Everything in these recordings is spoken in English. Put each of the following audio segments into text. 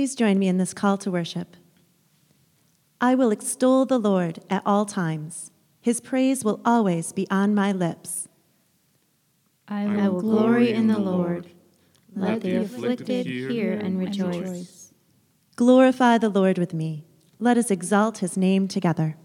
Please join me in this call to worship. I will extol the Lord at all times. His praise will always be on my lips. I will glory in the Lord. Let the afflicted hear and rejoice. Glorify the Lord with me. Let us exalt his name together.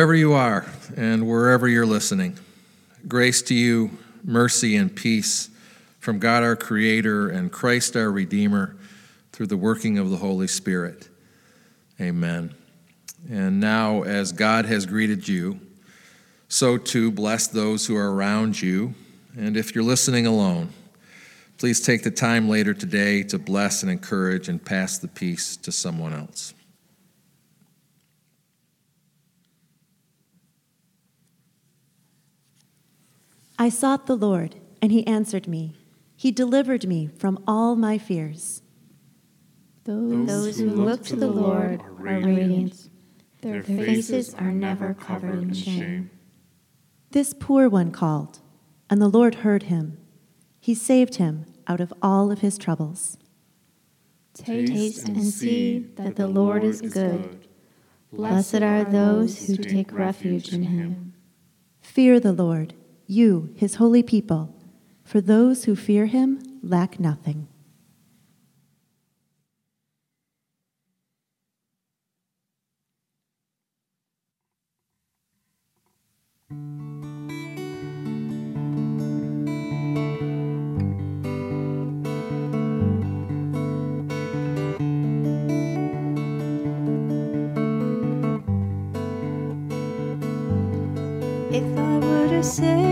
Whoever you are and wherever you're listening, grace to you, mercy and peace from God our Creator and Christ our Redeemer through the working of the Holy Spirit. Amen. And now, as God has greeted you, so too bless those who are around you. And if you're listening alone, please take the time later today to bless and encourage and pass the peace to someone else. I sought the Lord, and he answered me. He delivered me from all my fears. Those who look to the Lord are radiant. Their faces are never covered in shame. This poor one called, and the Lord heard him. He saved him out of all of his troubles. Taste and see that the Lord is good. Blessed are those who take refuge in him. Fear the Lord, you, his holy people, for those who fear him lack nothing. If I were to say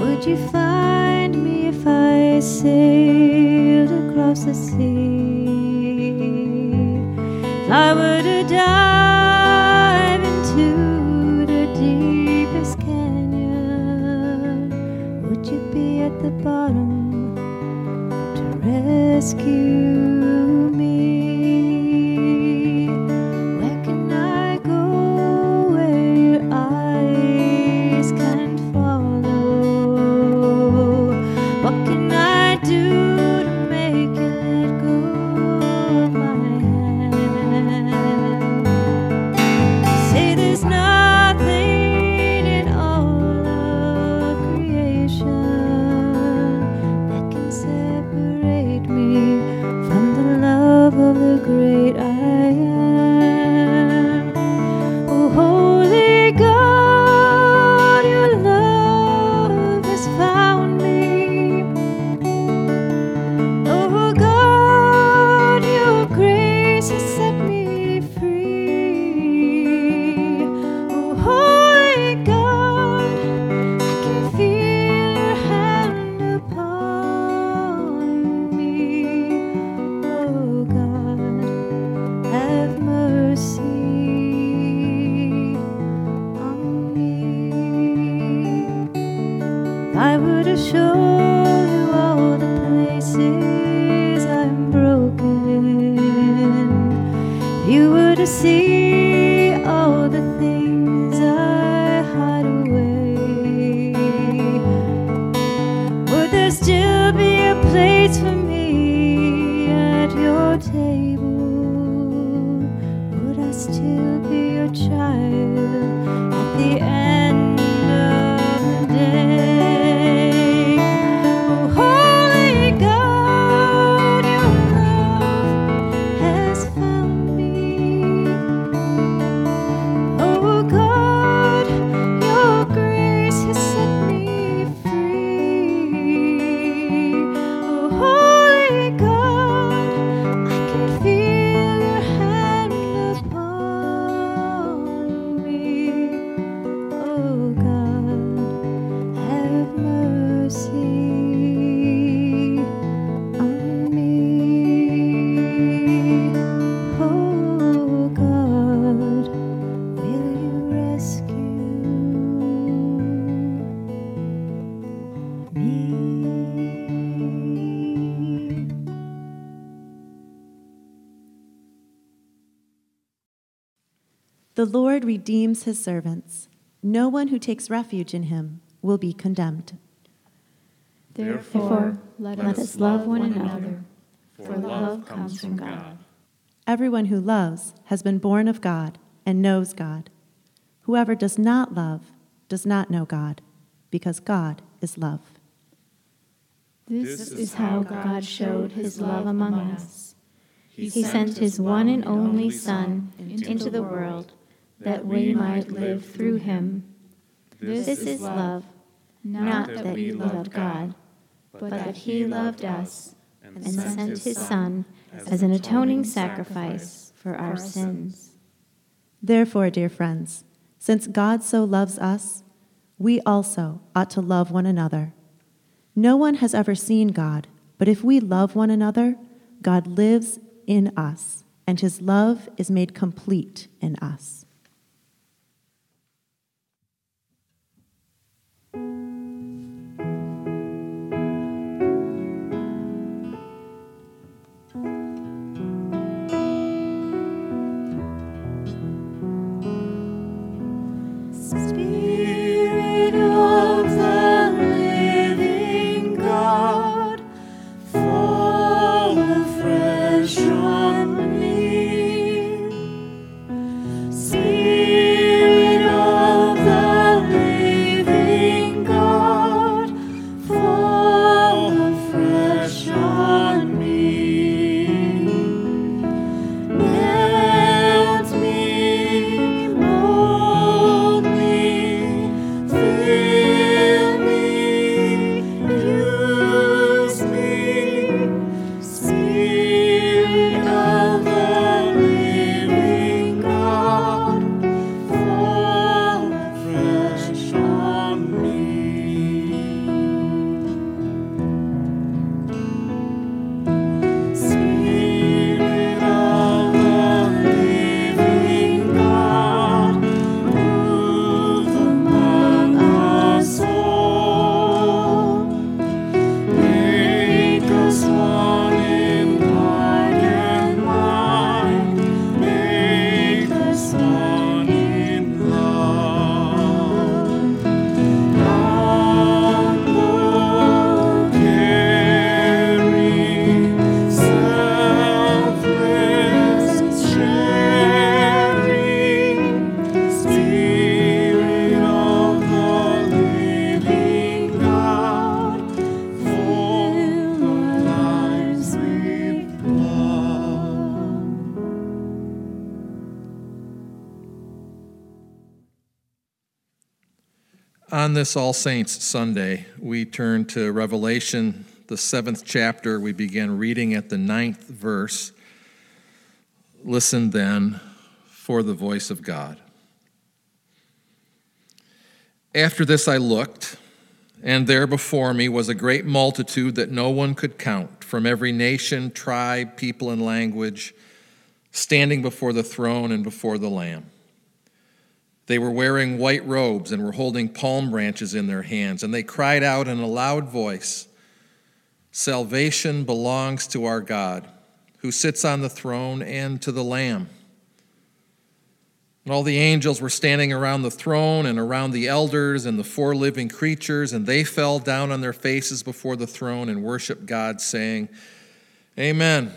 Would you find me if I sailed across the sea? If I were to dive into the deepest canyon, would you be at the bottom to rescue Lord redeems his servants. No one who takes refuge in him will be condemned. Therefore, let us love one another, for love comes from God. Everyone who loves has been born of God and knows God. Whoever does not love does not know God, because God is love. This is how God showed his love among us. He sent his one and only Son into the world that we might live through him. This is love, not that we loved God, but that he loved us and sent his Son as an atoning sacrifice for our sins. Therefore, dear friends, since God so loves us, we also ought to love one another. No one has ever seen God, but if we love one another, God lives in us, and his love is made complete in us. This All Saints Sunday, we turn to Revelation, the seventh chapter. We begin reading at the ninth verse. Listen then for the voice of God. After this I looked, and there before me was a great multitude that no one could count, from every nation, tribe, people, and language, standing before the throne and before the Lamb. They were wearing white robes and were holding palm branches in their hands, and they cried out in a loud voice Salvation belongs to our God, who sits on the throne, and to the Lamb. And all the angels were standing around the throne and around the elders and the four living creatures, and they fell down on their faces before the throne and worshiped God, saying, Amen.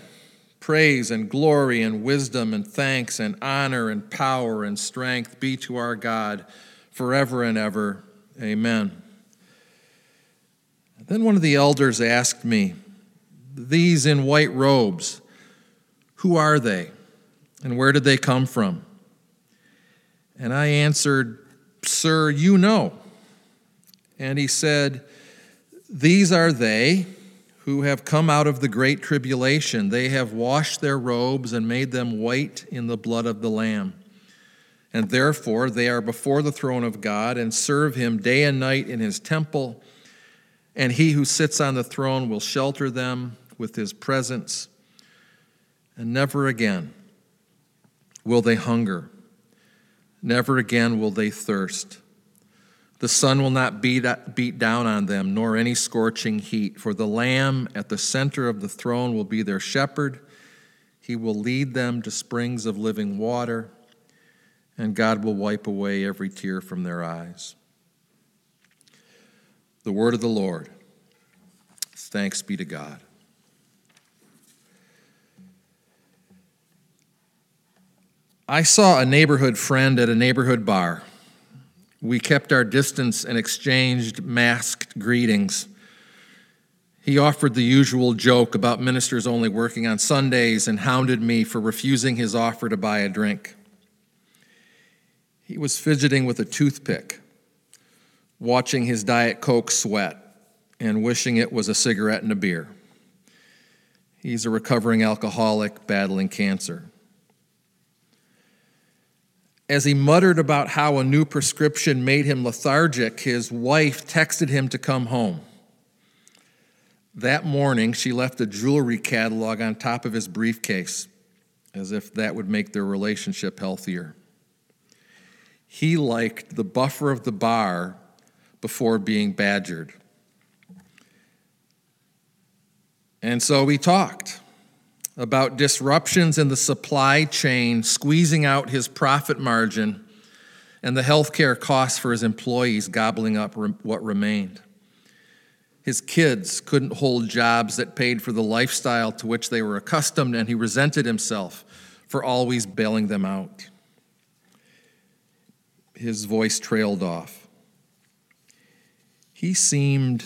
Praise and glory and wisdom and thanks and honor and power and strength be to our God forever and ever. Amen. Then one of the elders asked me, These in white robes, who are they and where did they come from? And I answered, Sir, you know. And he said, These are they who have come out of the great tribulation. They have washed their robes and made them white in the blood of the Lamb. And therefore they are before the throne of God and serve him day and night in his temple. And he who sits on the throne will shelter them with his presence. And never again will they hunger. Never again will they thirst. The sun will not beat, beat down on them, nor any scorching heat, for the Lamb at the center of the throne will be their shepherd. He will lead them to springs of living water, and God will wipe away every tear from their eyes. The word of the Lord. Thanks be to God. I saw a neighborhood friend at a neighborhood bar. We kept our distance and exchanged masked greetings. He offered the usual joke about ministers only working on Sundays and hounded me for refusing his offer to buy a drink. He was fidgeting with a toothpick, watching his Diet Coke sweat, and wishing it was a cigarette and a beer. He's a recovering alcoholic battling cancer as he muttered about how a new prescription made him lethargic, his wife texted him to come home. That morning, she left a jewelry catalog on top of his briefcase, as if that would make their relationship healthier. He liked the buffer of the bar before being badgered. And so we talked about disruptions in the supply chain squeezing out his profit margin and the healthcare costs for his employees gobbling up what remained. His kids couldn't hold jobs that paid for the lifestyle to which they were accustomed, and he resented himself for always bailing them out. His voice trailed off. He seemed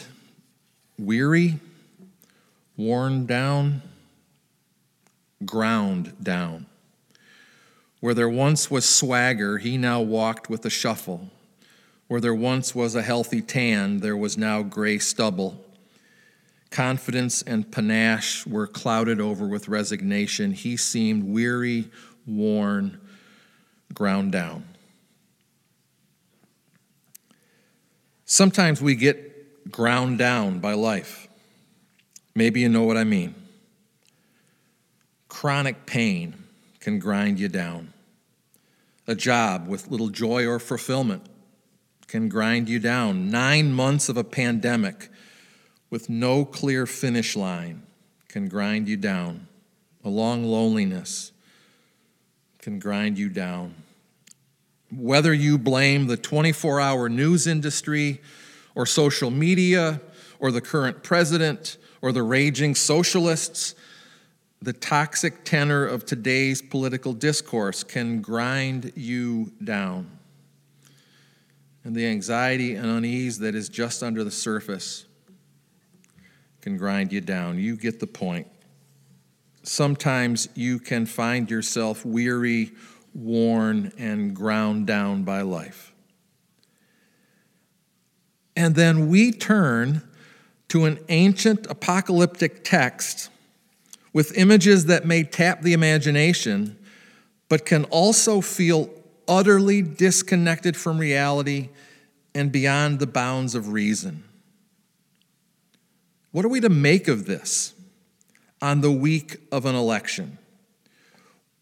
weary, worn down ground down. Where there once was swagger, he now walked with a shuffle. Where there once was a healthy tan, there was now gray stubble. Confidence and panache were clouded over with resignation. He seemed weary, worn, ground down. Sometimes we get ground down by life. Maybe you know what I mean. Chronic pain can grind you down. A job with little joy or fulfillment can grind you down. Nine months of a pandemic with no clear finish line can grind you down. A long loneliness can grind you down. Whether you blame the 24 hour news industry or social media or the current president or the raging socialists, the toxic tenor of today's political discourse can grind you down. And the anxiety and unease that is just under the surface can grind you down. You get the point. Sometimes you can find yourself weary, worn, and ground down by life. And then we turn to an ancient apocalyptic text with images that may tap the imagination, but can also feel utterly disconnected from reality and beyond the bounds of reason. What are we to make of this on the week of an election?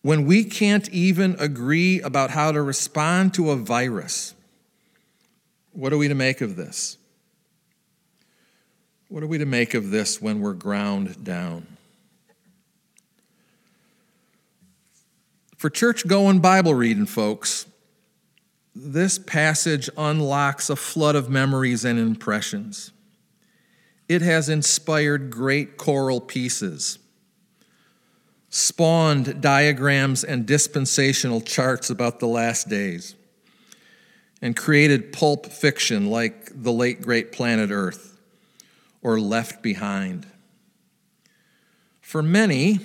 When we can't even agree about how to respond to a virus, what are we to make of this? What are we to make of this when we're ground down? For church going Bible reading folks, this passage unlocks a flood of memories and impressions. It has inspired great choral pieces, spawned diagrams and dispensational charts about the last days, and created pulp fiction like The Late Great Planet Earth or Left Behind. For many,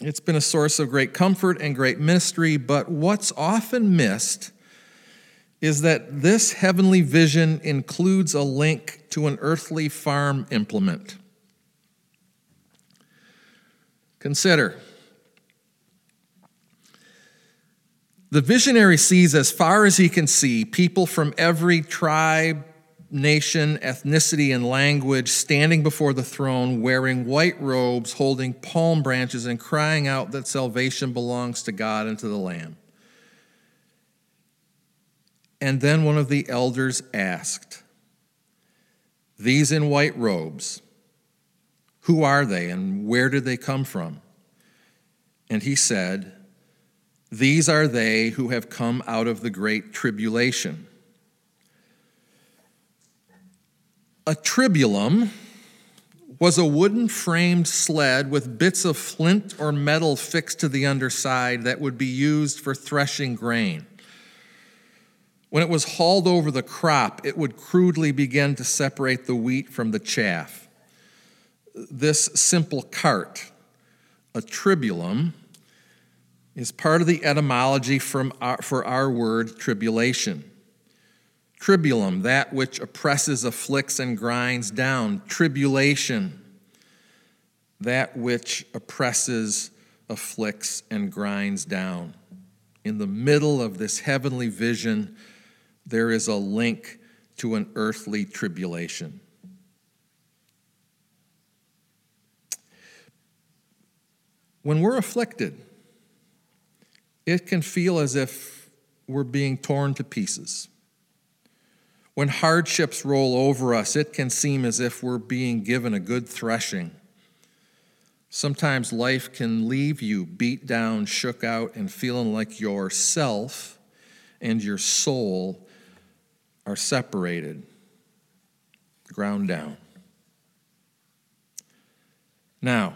it's been a source of great comfort and great mystery, but what's often missed is that this heavenly vision includes a link to an earthly farm implement. Consider the visionary sees as far as he can see people from every tribe, nation, ethnicity, and language standing before the throne wearing white robes, holding palm branches, and crying out that salvation belongs to God and to the Lamb. And then one of the elders asked, These in white robes, who are they and where did they come from? And he said, These are they who have come out of the great tribulation. A tribulum was a wooden framed sled with bits of flint or metal fixed to the underside that would be used for threshing grain. When it was hauled over the crop, it would crudely begin to separate the wheat from the chaff. This simple cart, a tribulum, is part of the etymology from our, for our word tribulation. Tribulum, that which oppresses, afflicts, and grinds down. Tribulation, that which oppresses, afflicts, and grinds down. In the middle of this heavenly vision, there is a link to an earthly tribulation. When we're afflicted, it can feel as if we're being torn to pieces. When hardships roll over us, it can seem as if we're being given a good threshing. Sometimes life can leave you beat down, shook out, and feeling like yourself and your soul are separated, ground down. Now,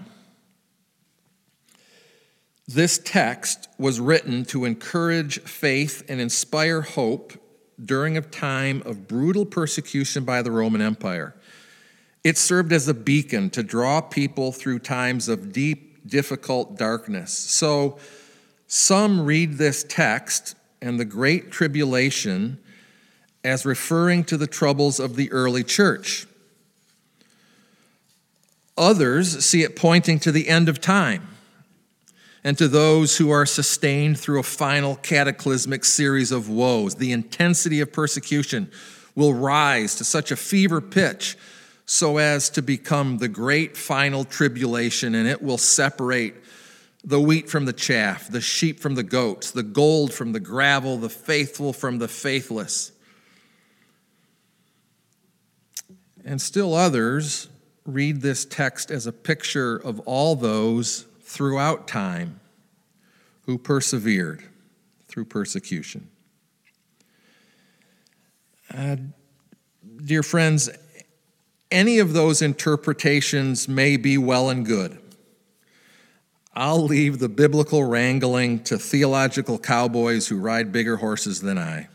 this text was written to encourage faith and inspire hope during a time of brutal persecution by the Roman Empire. It served as a beacon to draw people through times of deep, difficult darkness. So, some read this text and the Great Tribulation as referring to the troubles of the early church. Others see it pointing to the end of time and to those who are sustained through a final cataclysmic series of woes. The intensity of persecution will rise to such a fever pitch so as to become the great final tribulation, and it will separate the wheat from the chaff, the sheep from the goats, the gold from the gravel, the faithful from the faithless. And still others read this text as a picture of all those throughout time who persevered through persecution. Uh, dear friends, any of those interpretations may be well and good. I'll leave the biblical wrangling to theological cowboys who ride bigger horses than I.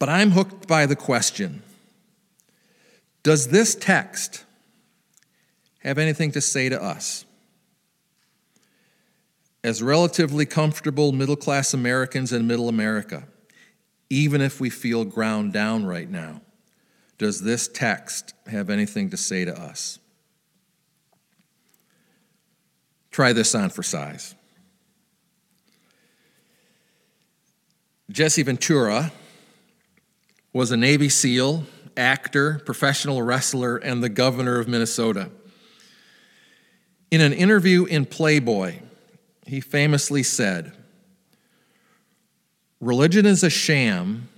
But I'm hooked by the question Does this text have anything to say to us? As relatively comfortable middle class Americans in middle America, even if we feel ground down right now. Does this text have anything to say to us? Try this on for size. Jesse Ventura was a Navy SEAL, actor, professional wrestler, and the governor of Minnesota. In an interview in Playboy, he famously said, Religion is a sham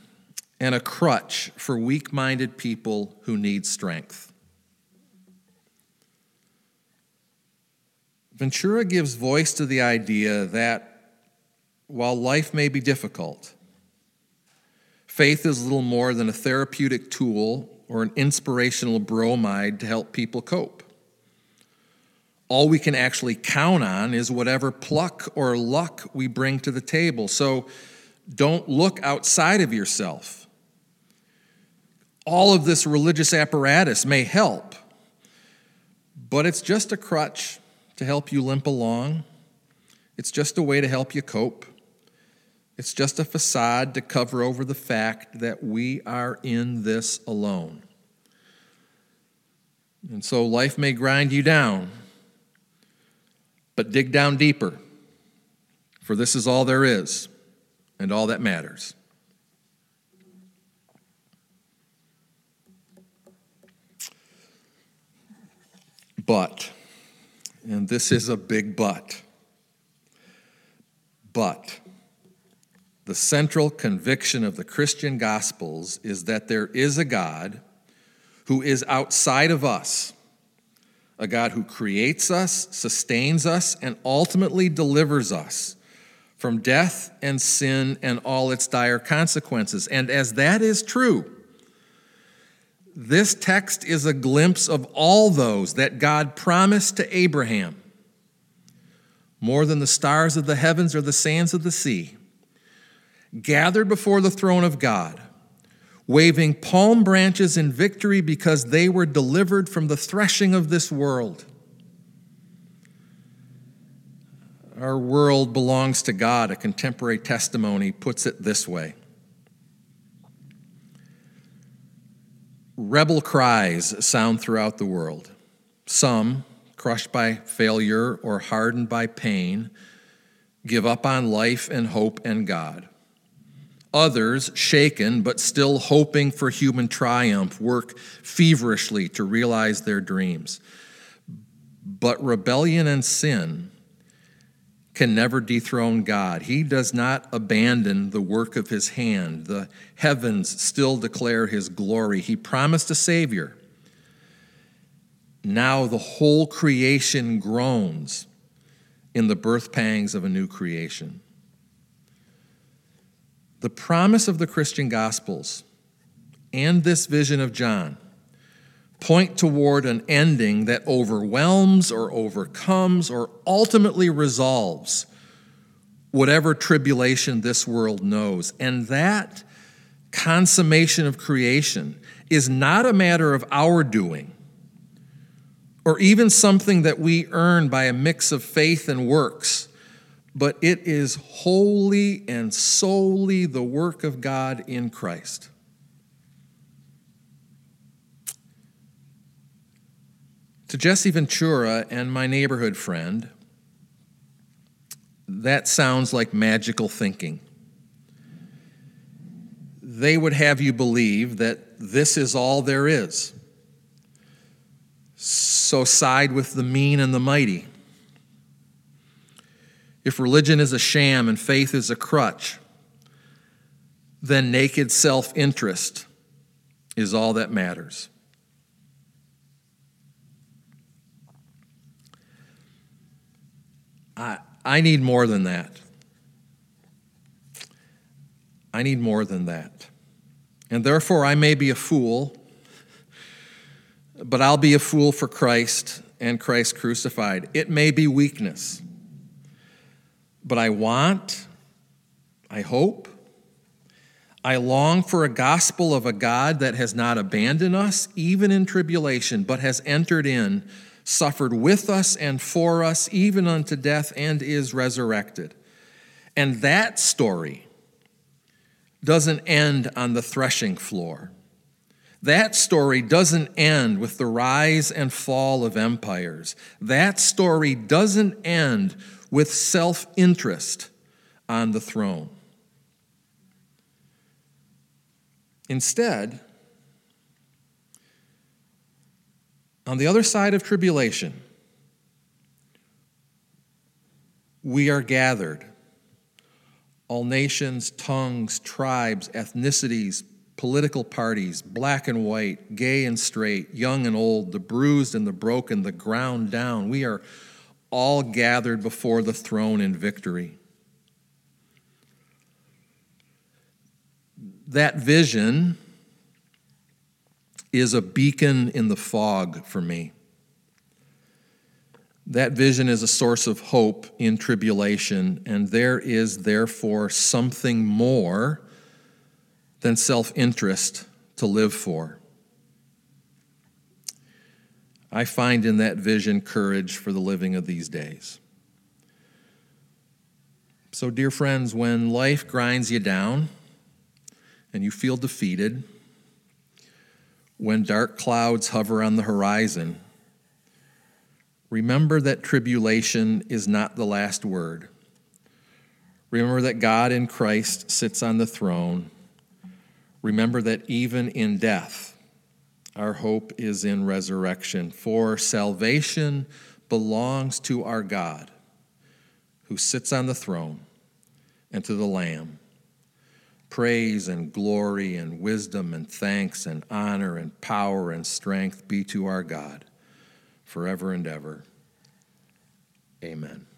and a crutch for weak minded people who need strength. Ventura gives voice to the idea that while life may be difficult, faith is little more than a therapeutic tool or an inspirational bromide to help people cope. All we can actually count on is whatever pluck or luck we bring to the table. So don't look outside of yourself. All of this religious apparatus may help, but it's just a crutch to help you limp along. It's just a way to help you cope. It's just a facade to cover over the fact that we are in this alone. And so life may grind you down, but dig down deeper, for this is all there is and all that matters. But, and this is a big but, but the central conviction of the Christian Gospels is that there is a God who is outside of us, a God who creates us, sustains us, and ultimately delivers us from death and sin and all its dire consequences. And as that is true, this text is a glimpse of all those that God promised to Abraham, more than the stars of the heavens or the sands of the sea, gathered before the throne of God, waving palm branches in victory because they were delivered from the threshing of this world. Our world belongs to God. A contemporary testimony puts it this way Rebel cries sound throughout the world. Some, crushed by failure or hardened by pain, give up on life and hope and God. Others, shaken but still hoping for human triumph, work feverishly to realize their dreams. But rebellion and sin can never dethrone God. He does not abandon the work of his hand. The heavens still declare his glory. He promised a Savior. Now the whole creation groans in the birth pangs of a new creation. The promise of the Christian Gospels and this vision of John point toward an ending that overwhelms or overcomes or ultimately resolves whatever tribulation this world knows. And that consummation of creation is not a matter of our doing or even something that we earn by a mix of faith and works, but it is wholly and solely the work of God in Christ. To Jesse Ventura and my neighborhood friend, that sounds like magical thinking. They would have you believe that this is all there is. So side with the mean and the mighty. If religion is a sham and faith is a crutch, then naked self interest is all that matters. I, I need more than that. I need more than that. And therefore, I may be a fool, but I'll be a fool for Christ and Christ crucified. It may be weakness, but I want, I hope, I long for a gospel of a God that has not abandoned us, even in tribulation, but has entered in suffered with us and for us, even unto death, and is resurrected. And that story doesn't end on the threshing floor. That story doesn't end with the rise and fall of empires. That story doesn't end with self interest on the throne. Instead, on the other side of tribulation, we are gathered. All nations, tongues, tribes, ethnicities, political parties, black and white, gay and straight, young and old, the bruised and the broken, the ground down. We are all gathered before the throne in victory. That vision is a beacon in the fog for me. That vision is a source of hope in tribulation, and there is therefore something more than self interest to live for. I find in that vision courage for the living of these days. So, dear friends, when life grinds you down and you feel defeated, when dark clouds hover on the horizon, remember that tribulation is not the last word. Remember that God in Christ sits on the throne. Remember that even in death, our hope is in resurrection. For salvation belongs to our God who sits on the throne and to the Lamb. Praise and glory and wisdom and thanks and honor and power and strength be to our God forever and ever. Amen.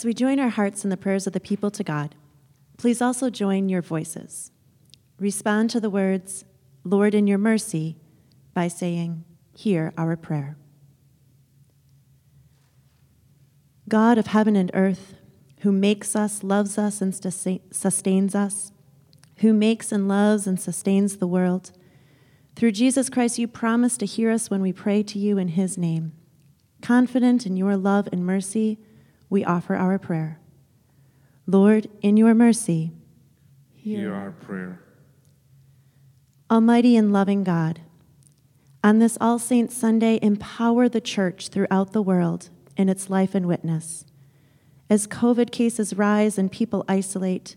As we join our hearts in the prayers of the people to God, please also join your voices. Respond to the words, Lord, in your mercy, by saying, Hear our prayer. God of heaven and earth, who makes us, loves us, and sustains us, who makes and loves and sustains the world, Through Jesus Christ, you promise to hear us when we pray to you in his name. Confident in your love and mercy, we offer our prayer. Lord, in your mercy, Hear our prayer. Almighty and loving God, on this All Saints Sunday, empower the church throughout the world in its life and witness. As COVID cases rise and people isolate,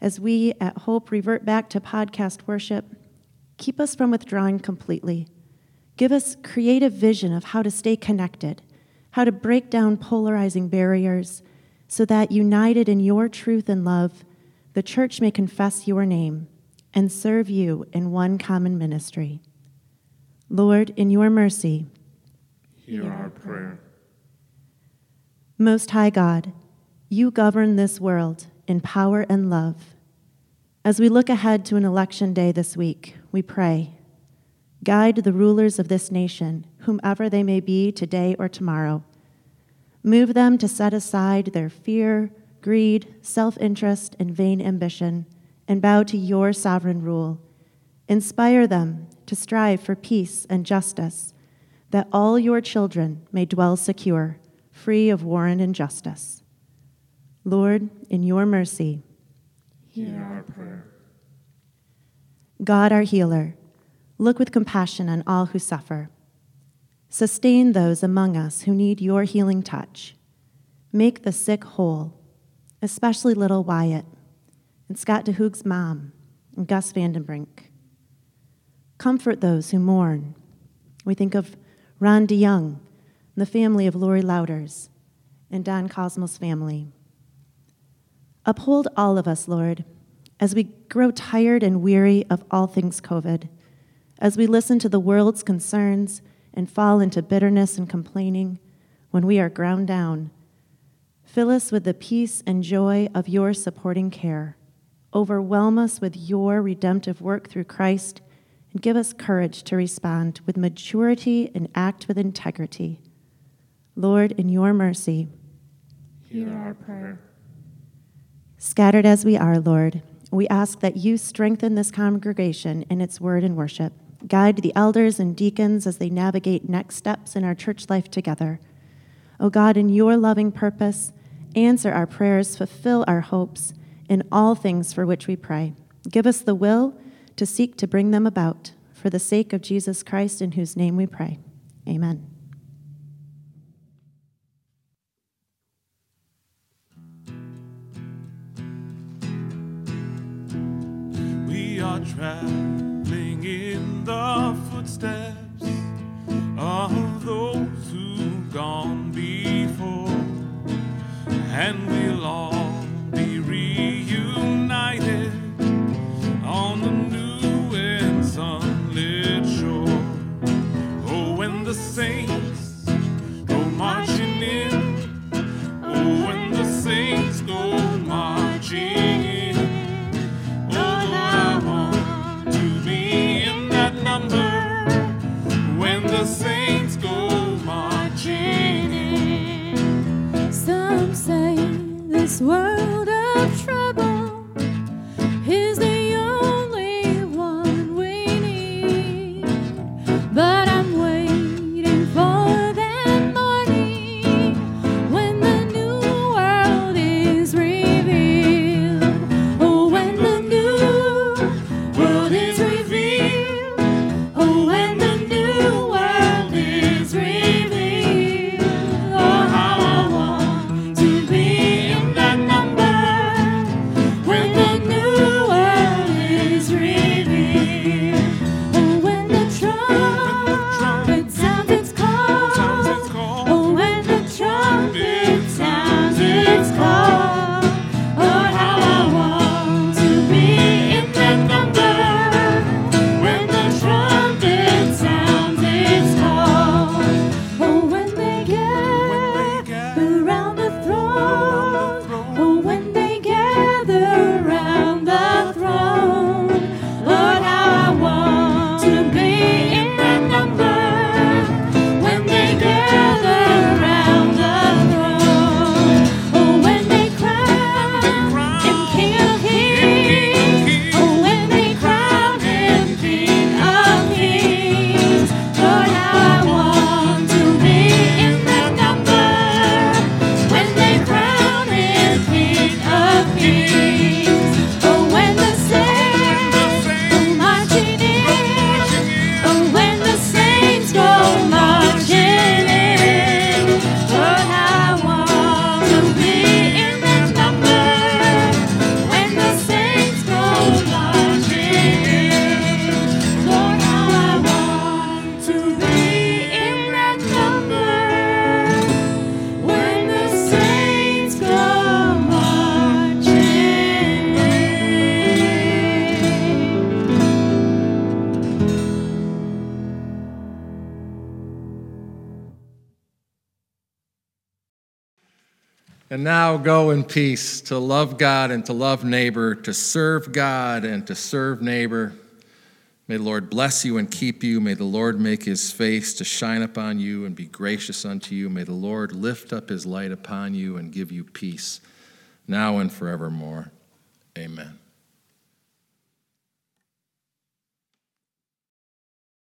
as we at Hope revert back to podcast worship, keep us from withdrawing completely. Give us creative vision of how to stay connected, how to break down polarizing barriers, so that united in your truth and love, the church may confess your name and serve you in one common ministry. Lord, in your mercy, Hear our prayer. Most High God, you govern this world in power and love. As we look ahead to an election day this week, we pray. Guide the rulers of this nation, whomever they may be today or tomorrow. Move them to set aside their fear, greed, self interest, and vain ambition, and bow to your sovereign rule. Inspire them to strive for peace and justice, that all your children may dwell secure, free of war and injustice. Lord, in your mercy, Hear our prayer. God our healer, look with compassion on all who suffer. Sustain those among us who need your healing touch. Make the sick whole, especially little Wyatt and Scott DeHoog's mom and Gus Vandenbrink. Comfort those who mourn. We think of Ron DeYoung the family of Lori Louders and Don Cosmo's family. Uphold all of us, Lord, as we grow tired and weary of all things COVID, as we listen to the world's concerns and fall into bitterness and complaining when we are ground down. Fill us with the peace and joy of your supporting care. Overwhelm us with your redemptive work through Christ, and give us courage to respond with maturity and act with integrity. Lord, in your mercy, Hear our prayer. Scattered as we are, Lord, we ask that you strengthen this congregation in its word and worship. Guide the elders and deacons as they navigate next steps in our church life together. O God, in your loving purpose, answer our prayers, fulfill our hopes in all things for which we pray. Give us the will to seek to bring them about. For the sake of Jesus Christ, in whose name we pray. Amen. We are in the footsteps of those who've gone before, and we'll all be reunited on the new and sunlit shore. Oh, when the saints go marching this now go in peace to love God and to love neighbor, to serve God and to serve neighbor. May the Lord bless you and keep you. May the Lord make his face to shine upon you and be gracious unto you. May the Lord lift up his light upon you and give you peace now and forevermore. Amen.